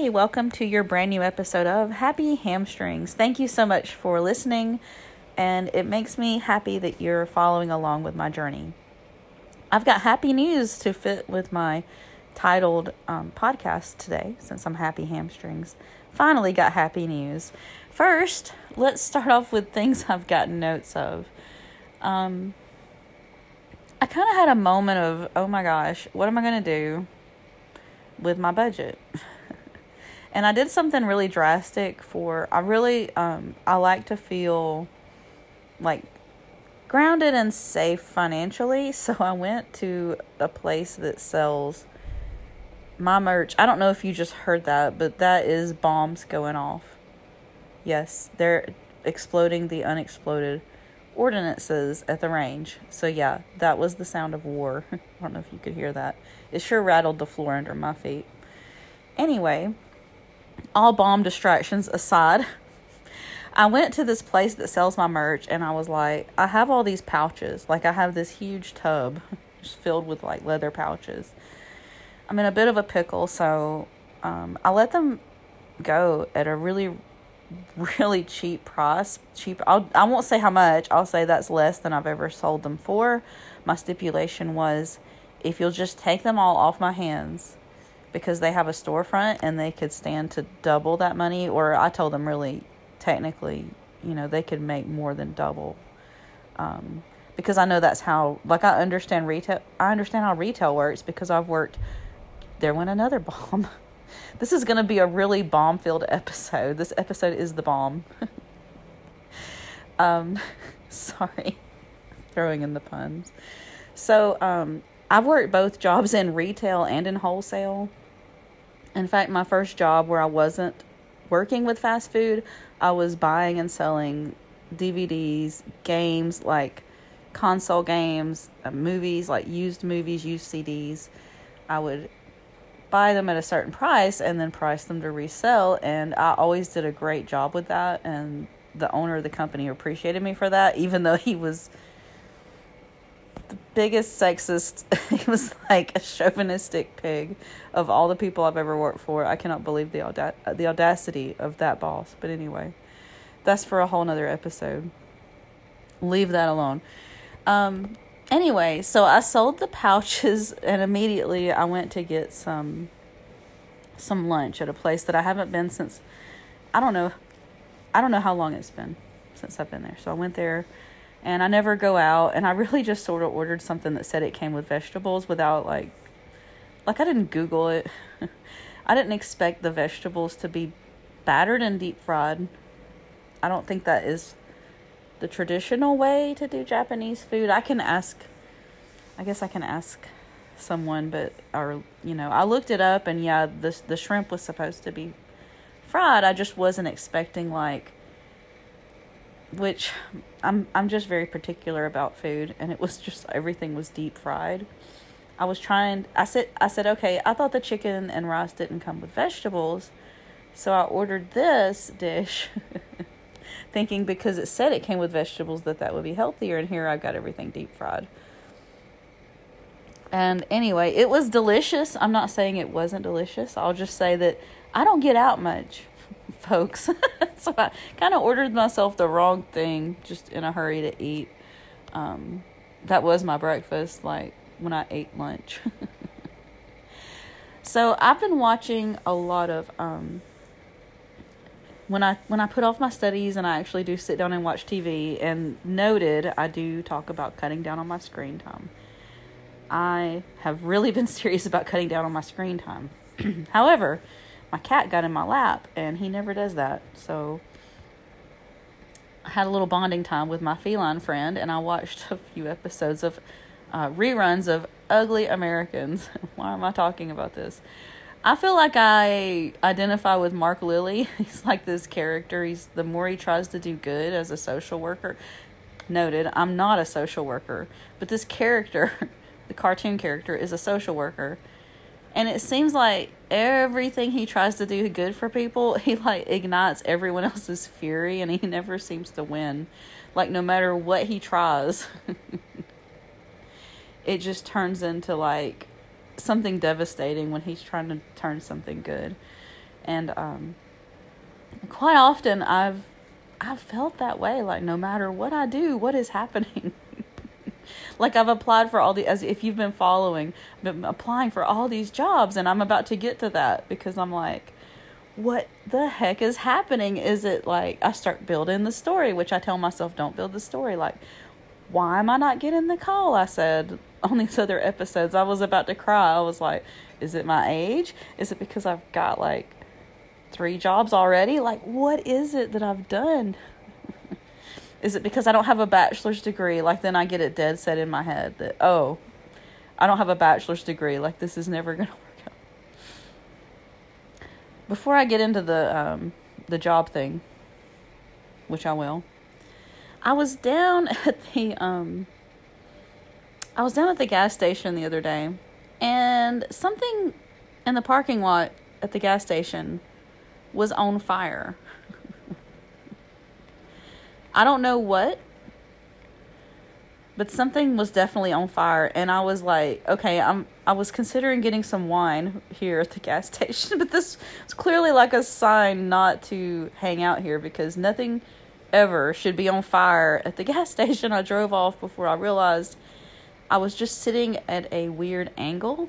Hey, welcome to your brand new episode of Happy Hamstrings. Thank you so much for listening, and it makes me happy that you're following along with my journey. I've got happy news to fit with my titled um, podcast today, since I'm Happy Hamstrings. Finally, got happy news. First, let's start off with things I've gotten notes of. Um, I kind of had a moment of, oh my gosh, what am I going to do with my budget? And I did something really drastic for I really um I like to feel like grounded and safe financially, so I went to a place that sells my merch. I don't know if you just heard that, but that is bombs going off. Yes, they're exploding the unexploded ordinances at the range. So yeah, that was the sound of war. I don't know if you could hear that. It sure rattled the floor under my feet. Anyway, all bomb distractions aside, I went to this place that sells my merch and I was like, I have all these pouches. Like, I have this huge tub just filled with like leather pouches. I'm in a bit of a pickle, so um, I let them go at a really, really cheap price. Cheap. I'll, I won't say how much. I'll say that's less than I've ever sold them for. My stipulation was if you'll just take them all off my hands because they have a storefront and they could stand to double that money or i told them really technically you know they could make more than double. Um, because i know that's how like i understand retail i understand how retail works because i've worked there went another bomb. This is going to be a really bomb filled episode. This episode is the bomb. Um sorry. Throwing in the puns. So um I've worked both jobs in retail and in wholesale. In fact, my first job where I wasn't working with fast food, I was buying and selling DVDs, games like console games, uh, movies like used movies, used CDs. I would buy them at a certain price and then price them to resell and I always did a great job with that and the owner of the company appreciated me for that even though he was the biggest sexist. he was like a chauvinistic pig of all the people I've ever worked for. I cannot believe the auda- the audacity of that boss. But anyway, that's for a whole nother episode. Leave that alone. Um, anyway, so I sold the pouches and immediately I went to get some some lunch at a place that I haven't been since I don't know I don't know how long it's been since I've been there. So I went there and I never go out and I really just sort of ordered something that said it came with vegetables without like like I didn't google it. I didn't expect the vegetables to be battered and deep fried. I don't think that is the traditional way to do Japanese food. I can ask I guess I can ask someone but or you know, I looked it up and yeah, the the shrimp was supposed to be fried. I just wasn't expecting like which I'm I'm just very particular about food and it was just everything was deep fried. I was trying I said I said okay, I thought the chicken and rice didn't come with vegetables. So I ordered this dish thinking because it said it came with vegetables that that would be healthier and here I've got everything deep fried. And anyway, it was delicious. I'm not saying it wasn't delicious. I'll just say that I don't get out much folks. so I kind of ordered myself the wrong thing just in a hurry to eat. Um, that was my breakfast, like when I ate lunch. so I've been watching a lot of um, when I when I put off my studies and I actually do sit down and watch TV and noted I do talk about cutting down on my screen time. I have really been serious about cutting down on my screen time. However, my cat got in my lap and he never does that. So I had a little bonding time with my feline friend and I watched a few episodes of uh, reruns of Ugly Americans. Why am I talking about this? I feel like I identify with Mark Lilly. He's like this character. He's the more he tries to do good as a social worker. Noted, I'm not a social worker, but this character, the cartoon character, is a social worker and it seems like everything he tries to do good for people he like ignites everyone else's fury and he never seems to win like no matter what he tries it just turns into like something devastating when he's trying to turn something good And um, quite often I've I've felt that way. Like no matter what I do, what is happening? like I've applied for all the as if you've been following, been applying for all these jobs, and I'm about to get to that because I'm like, what the heck is happening? Is it like I start building the story, which I tell myself don't build the story. Like, why am I not getting the call? I said on these other episodes, I was about to cry. I was like, is it my age? Is it because I've got like three jobs already? Like, what is it that I've done? Is it because I don't have a bachelor's degree? Like, then I get it dead set in my head that, oh, I don't have a bachelor's degree. Like, this is never going to work out. Before I get into the, um, the job thing, which I will, I was down at the, um, I was down at the gas station the other day and something in the parking lot at the gas station was on fire. I don't know what, but something was definitely on fire and I was like, okay, I'm I was considering getting some wine here at the gas station, but this was clearly like a sign not to hang out here because nothing ever should be on fire at the gas station. I drove off before I realized I was just sitting at a weird angle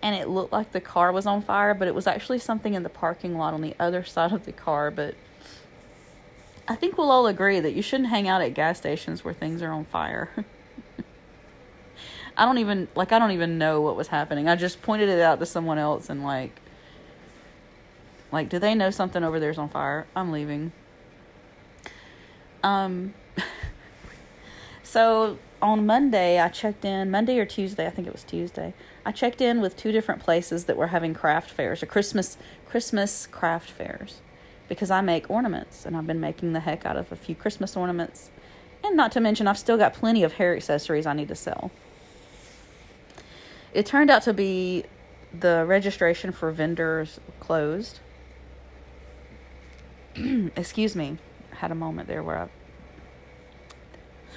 and it looked like the car was on fire, but it was actually something in the parking lot on the other side of the car. But I think we'll all agree that you shouldn't hang out at gas stations where things are on fire. I don't even like I don't even know what was happening. I just pointed it out to someone else and like like do they know something over there's on fire? I'm leaving. Um so on Monday I checked in Monday or Tuesday, I think it was Tuesday. I checked in with two different places that were having craft fairs, or Christmas Christmas craft fairs, because I make ornaments and I've been making the heck out of a few Christmas ornaments. And not to mention I've still got plenty of hair accessories I need to sell. It turned out to be the registration for vendors closed. Excuse me. I had a moment there where I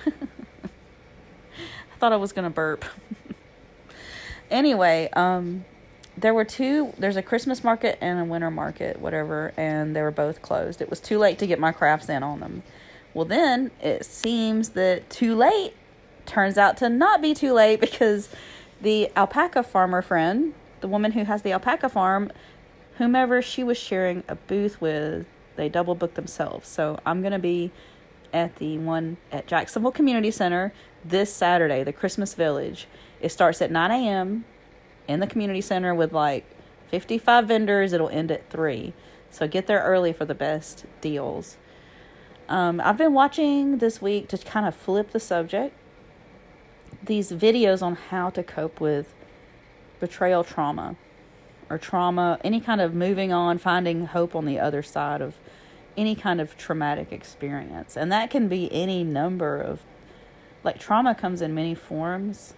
I thought I was going to burp. anyway, um, there were two. There's a Christmas market and a winter market, whatever, and they were both closed. It was too late to get my crafts in on them. Well, then it seems that too late turns out to not be too late because the alpaca farmer friend, the woman who has the alpaca farm, whomever she was sharing a booth with, they double booked themselves. So I'm going to be at the one at Jacksonville Community Center this Saturday, the Christmas Village. It starts at 9 a.m. in the community center with like 55 vendors. It'll end at 3. So get there early for the best deals. Um, I've been watching this week to kind of flip the subject these videos on how to cope with betrayal trauma or trauma, any kind of moving on, finding hope on the other side of any kind of traumatic experience. And that can be any number of like trauma comes in many forms.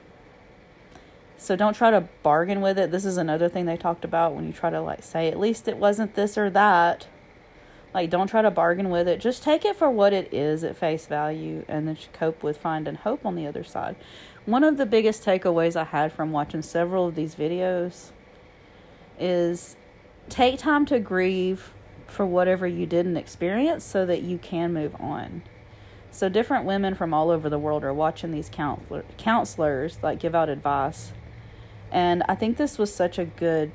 So don't try to bargain with it. This is another thing they talked about when you try to like say at least it wasn't this or that. Like don't try to bargain with it. Just take it for what it is at face value and then cope with finding hope on the other side. One of the biggest takeaways I had from watching several of these videos is take time to grieve for whatever you didn't experience so that you can move on. So different women from all over the world are watching these counselor, counselors like give out advice. And I think this was such a good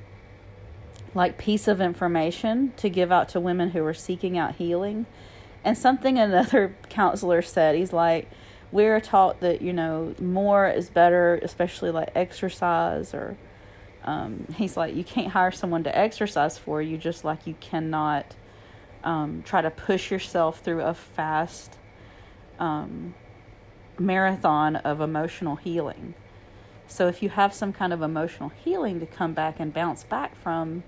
like piece of information to give out to women who are seeking out healing. And something another counselor said, he's like, we're taught that, you know, more is better, especially like exercise or um, he's like, you can't hire someone to exercise for you, just like you cannot um, try to push yourself through a fast um, marathon of emotional healing. So if you have some kind of emotional healing to come back and bounce back from,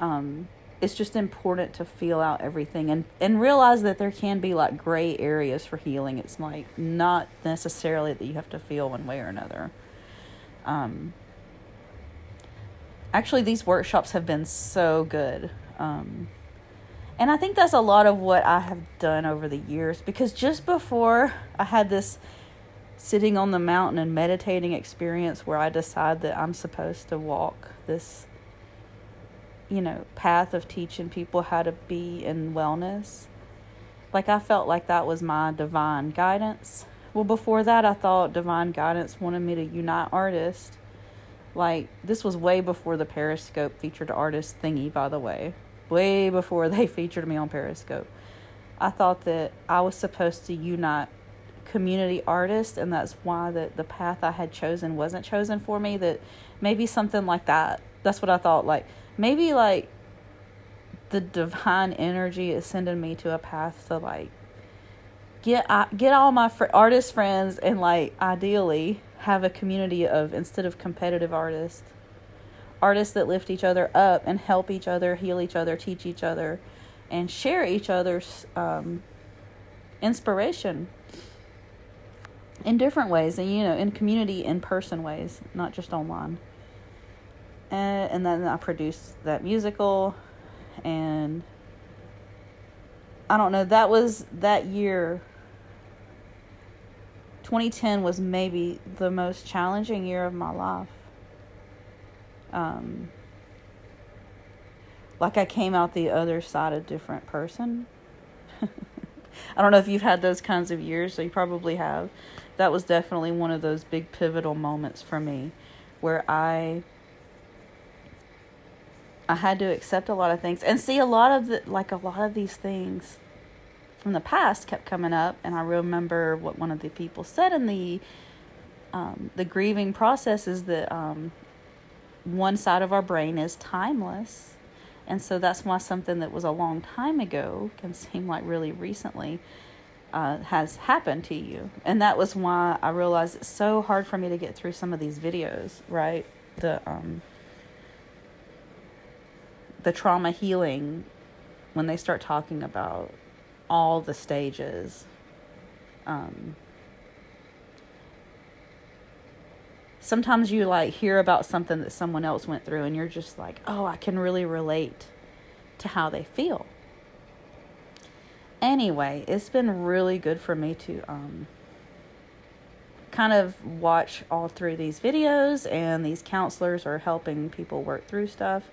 um, it's just important to feel out everything and, and realize that there can be like gray areas for healing. It's like not necessarily that you have to feel one way or another. Um, actually, these workshops have been so good. Um, and I think that's a lot of what I have done over the years because just before I had this sitting on the mountain and meditating experience where I decide that I'm supposed to walk this you know, path of teaching people how to be in wellness. Like I felt like that was my divine guidance. Well, before that, I thought divine guidance wanted me to unite artists. Like this was way before the Periscope featured artist thingy, by the way. Way before they featured me on Periscope. I thought that I was supposed to unite community artist and that's why the, the path I had chosen wasn't chosen for me that maybe something like that. That's what I thought like maybe like the divine energy is sending me to a path to like get get all my fr- artist friends and like ideally have a community of instead of competitive artists artists that lift each other up and help each other heal each other teach each other and share each other's um, inspiration in different ways and you know in community in person ways not just online. And, and then i produced that musical and i don't know that was that year 2010 was maybe the most challenging year of my life. Um like i came out the other side a different person I don't know if you've had those kinds of years, so you probably have. That was definitely one of those big pivotal moments for me where I I had to accept a lot of things and see a lot of the like a lot of these things from the past kept coming up and I remember what one of the people said in the um, the grieving process is that um, one side of our brain is timeless and so that's why something that was a long time ago can seem like really recently uh, has happened to you. And that was why I realized it's so hard for me to get through some of these videos, right? The um the trauma healing when they start talking about all the stages. Um sometimes you like hear about something that someone else went through and you're just like, "Oh, I can really relate to how they feel." anyway, it's been really good for me to um, kind of watch all through these videos, and these counselors are helping people work through stuff.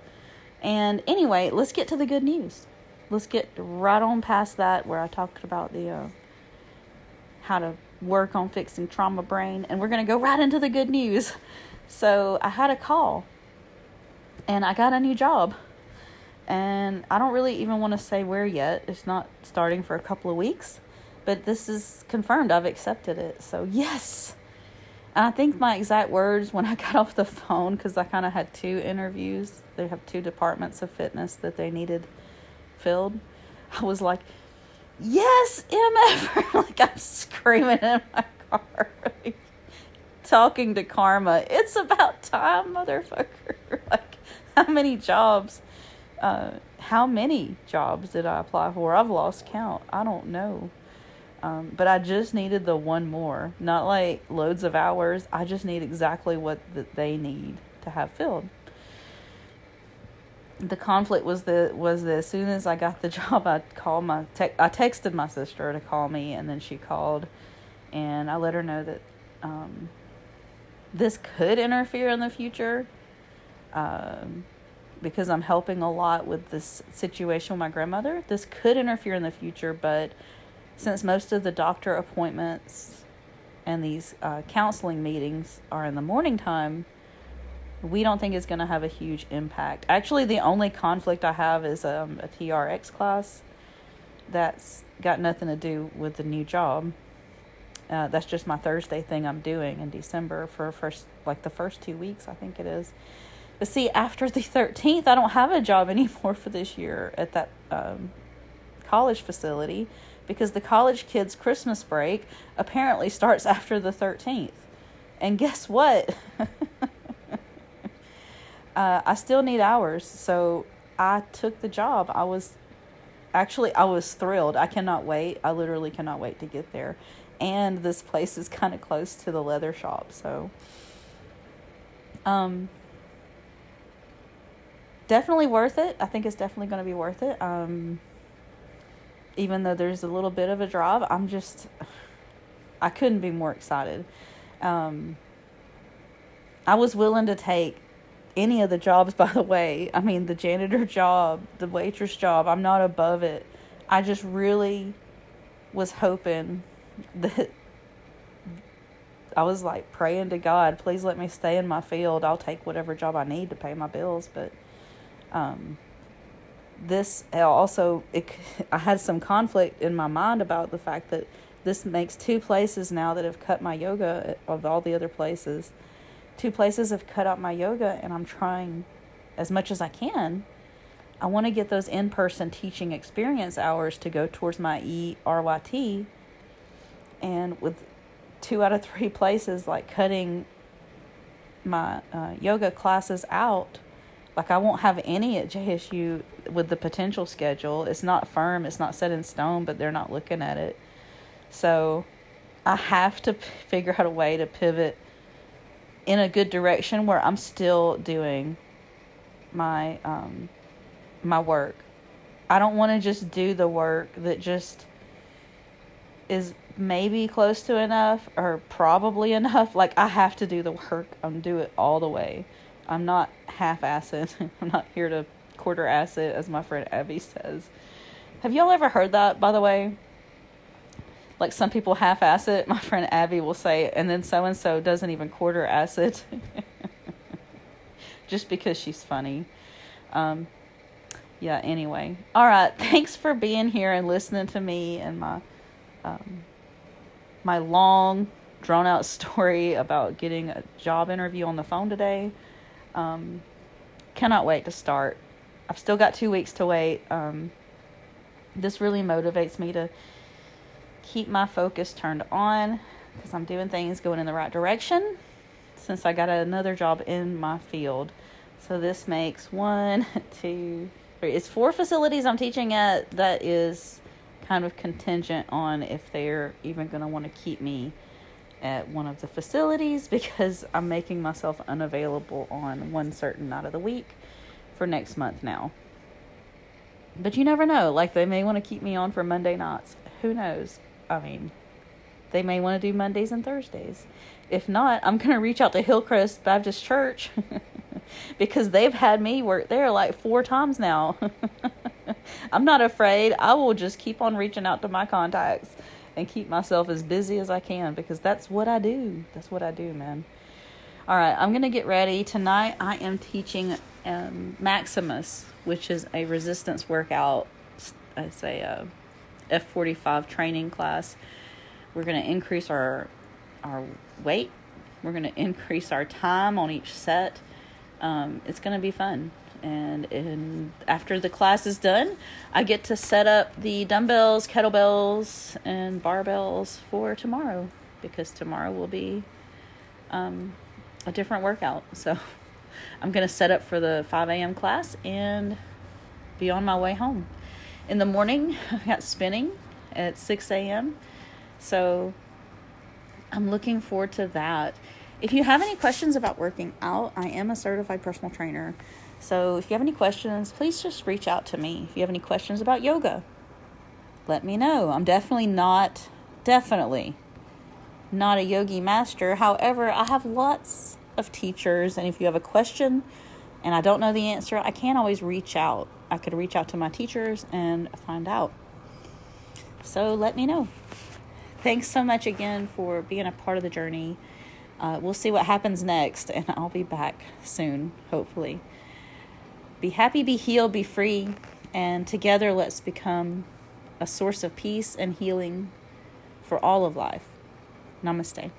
And anyway, let's get to the good news. Let's get right on past that where I talked about the uh, how to work on fixing trauma brain, and we're going to go right into the good news. So I had a call, and I got a new job and I don't really even want to say where yet. It's not starting for a couple of weeks, but this is confirmed. I've accepted it. So, yes. And I think my exact words when I got off the phone, because I kind of had two interviews, they have two departments of fitness that they needed filled. I was like, yes, MF. like, I'm screaming in my car, talking to Karma. It's about time, motherfucker. like, how many jobs? uh, how many jobs did I apply for? I've lost count. I don't know. Um, but I just needed the one more, not like loads of hours. I just need exactly what that they need to have filled. The conflict was the was that as soon as I got the job, I called my te- I texted my sister to call me, and then she called, and I let her know that um, this could interfere in the future. Um, because I'm helping a lot with this situation with my grandmother. This could interfere in the future, but since most of the doctor appointments and these uh, counseling meetings are in the morning time, we don't think it's going to have a huge impact. Actually, the only conflict I have is um, a TRX class that's got nothing to do with the new job. Uh, that's just my Thursday thing I'm doing in December for first, like the first two weeks, I think it is. But see, after the 13th, I don't have a job anymore for this year at that um, college facility because the college kids' Christmas break apparently starts after the 13th. And guess what? uh, I still need hours, so I took the job. I was actually I was thrilled. I cannot wait. I literally cannot wait to get there. And this place is kind of close to the leather shop, so um definitely worth it. I think it's definitely going to be worth it. Um, even though there's a little bit of a drive, I'm just, I couldn't be more excited. Um, I was willing to take any of the jobs, by the way. I mean, the janitor job, the waitress job, I'm not above it. I just really was hoping that I was like praying to God, please let me stay in my field. I'll take whatever job I need to pay my bills. But um, this also, it, I had some conflict in my mind about the fact that this makes two places now that have cut my yoga of all the other places. Two places have cut out my yoga, and I'm trying as much as I can. I want to get those in person teaching experience hours to go towards my ERYT. And with two out of three places like cutting my uh, yoga classes out, like I won't have any at JSU with the potential schedule. It's not firm, it's not set in stone, but they're not looking at it. So I have to figure out a way to pivot in a good direction where I'm still doing my um my work. I don't want to just do the work that just is maybe close to enough or probably enough. Like I have to do the work. I'm do it all the way. I'm not half acid. I'm not here to quarter acid as my friend Abby says. Have y'all ever heard that by the way? Like some people half acid. My friend Abby will say, and then so and so doesn't even quarter acid, just because she's funny. Um, yeah. Anyway, all right. Thanks for being here and listening to me and my um, my long, drawn out story about getting a job interview on the phone today. Um, cannot wait to start. I've still got two weeks to wait. Um, this really motivates me to keep my focus turned on because I'm doing things going in the right direction since I got another job in my field. So this makes one, two, three. It's four facilities I'm teaching at that is kind of contingent on if they're even going to want to keep me at one of the facilities because I'm making myself unavailable on one certain night of the week for next month now. But you never know. Like they may want to keep me on for Monday nights. Who knows? I mean, they may want to do Mondays and Thursdays. If not, I'm going to reach out to Hillcrest Baptist Church because they've had me work there like four times now. I'm not afraid. I will just keep on reaching out to my contacts and keep myself as busy as I can because that's what I do. That's what I do, man. All right, I'm going to get ready. Tonight I am teaching um, Maximus, which is a resistance workout. It's a uh, F45 training class. We're going to increase our our weight. We're going to increase our time on each set. Um, it's going to be fun. And, after the class is done, I get to set up the dumbbells, kettlebells, and barbells for tomorrow because tomorrow will be um, a different workout. So I'm going to set up for the 5 a.m. class and be on my way home in the morning. I got spinning at 6 a.m. So I'm looking forward to that. If you have any questions about working out, I am a certified personal trainer. So if you have any questions, please just reach out to me. If you have any questions about yoga, let me know. I'm definitely not, definitely not a yogi master. However, I have lots of teachers, and if you have a question and I don't know the answer, I can't always reach out. I could reach out to my teachers and find out. So let me know. Thanks so much again for being a part of the journey. Uh, we'll see what happens next, and I'll be back soon, hopefully. Be happy, be healed, be free, and together let's become a source of peace and healing for all of life. Namaste.